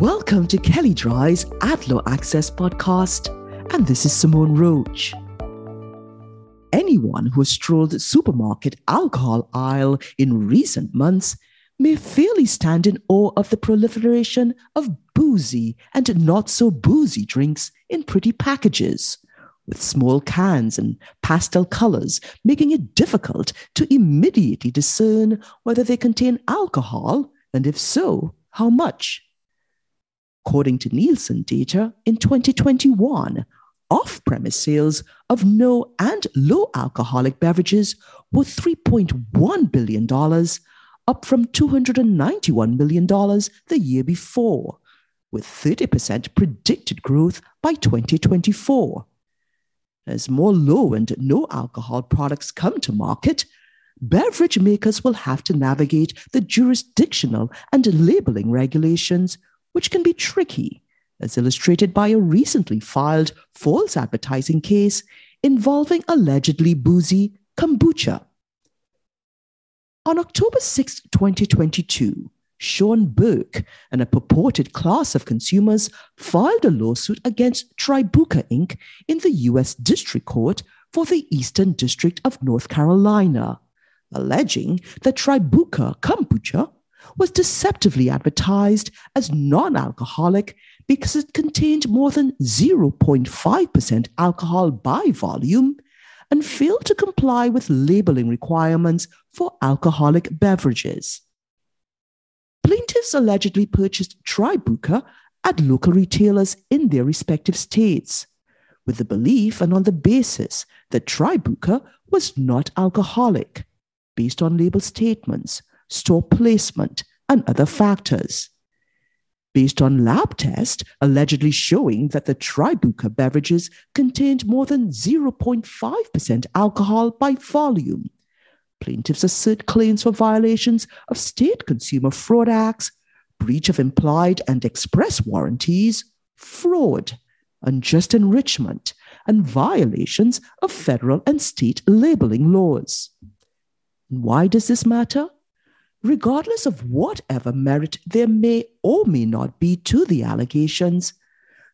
Welcome to Kelley Drye's AdLaw Access podcast, and this is Simone Roach. Anyone who has strolled the supermarket alcohol aisle in recent months may fairly stand in awe of the proliferation of boozy and not so boozy drinks in pretty packages, with small cans and pastel colors making it difficult to immediately discern whether they contain alcohol, and if so, how much. According to Nielsen data, in 2021, off premise sales of no and low alcoholic beverages were $3.1 billion, up from $291 million the year before, with 30% predicted growth by 2024. As more low and no alcohol products come to market, beverage makers will have to navigate the jurisdictional and labeling regulations which can be tricky, as illustrated by a recently filed false advertising case involving allegedly boozy kombucha. On October 6, 2022, Sean Burke and a purported class of consumers filed a lawsuit against Tribuca Inc. in the U.S. District Court for the Eastern District of North Carolina, alleging that Tribuca kombucha was deceptively advertised as non alcoholic because it contained more than 0.5% alcohol by volume and failed to comply with labeling requirements for alcoholic beverages. Plaintiffs allegedly purchased Tribuca at local retailers in their respective states, with the belief and on the basis that Tribuca was not alcoholic, based on label statements store placement, and other factors. Based on lab tests allegedly showing that the Tribuca beverages contained more than 0.5% alcohol by volume, plaintiffs assert claims for violations of state consumer fraud acts, breach of implied and express warranties, fraud, unjust enrichment, and violations of federal and state labeling laws. Why does this matter? Regardless of whatever merit there may or may not be to the allegations,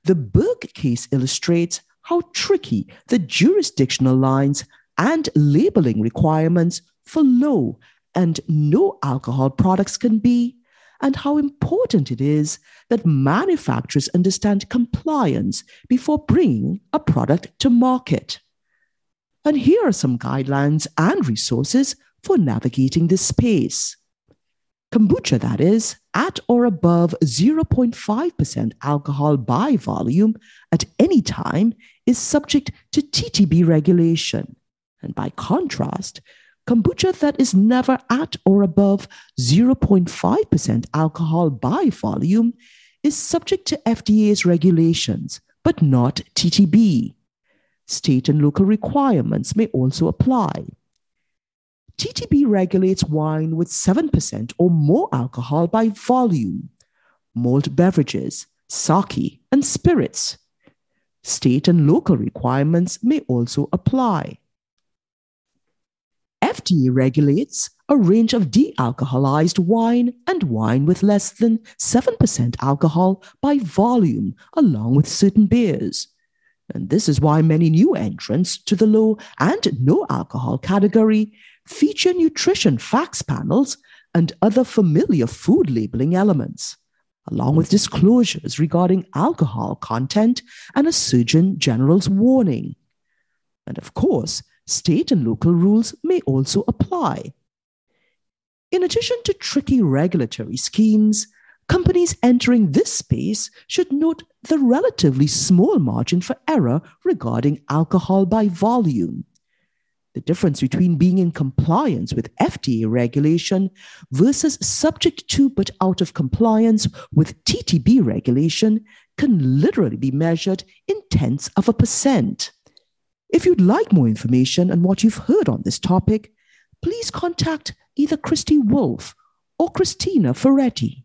the Burke case illustrates how tricky the jurisdictional lines and labeling requirements for low and no alcohol products can be, and how important it is that manufacturers understand compliance before bringing a product to market. And here are some guidelines and resources for navigating this space kombucha that is, at or above 0.5% alcohol by volume at any time is subject to TTB regulation. And by contrast, kombucha that is never at or above 0.5% alcohol by volume is subject to FDA's regulations, but not TTB. State and local requirements may also apply. TTB regulates wine with 7% or more alcohol by volume, malt beverages, sake, and spirits. State and local requirements may also apply. FDA regulates a range of de alcoholized wine and wine with less than 7% alcohol by volume, along with certain beers. And this is why many new entrants to the low and no alcohol category feature nutrition facts panels and other familiar food labeling elements, along with disclosures regarding alcohol content and a Surgeon General's warning. And of course, state and local rules may also apply. In addition to tricky regulatory schemes, companies entering this space should note the relatively small margin for error regarding alcohol by volume the difference between being in compliance with FDA regulation versus subject to but out of compliance with TTB regulation can literally be measured in tenths of a percent. If you'd like more information on what you've heard on this topic, please contact either Christy Wolf or Christina Ferretti,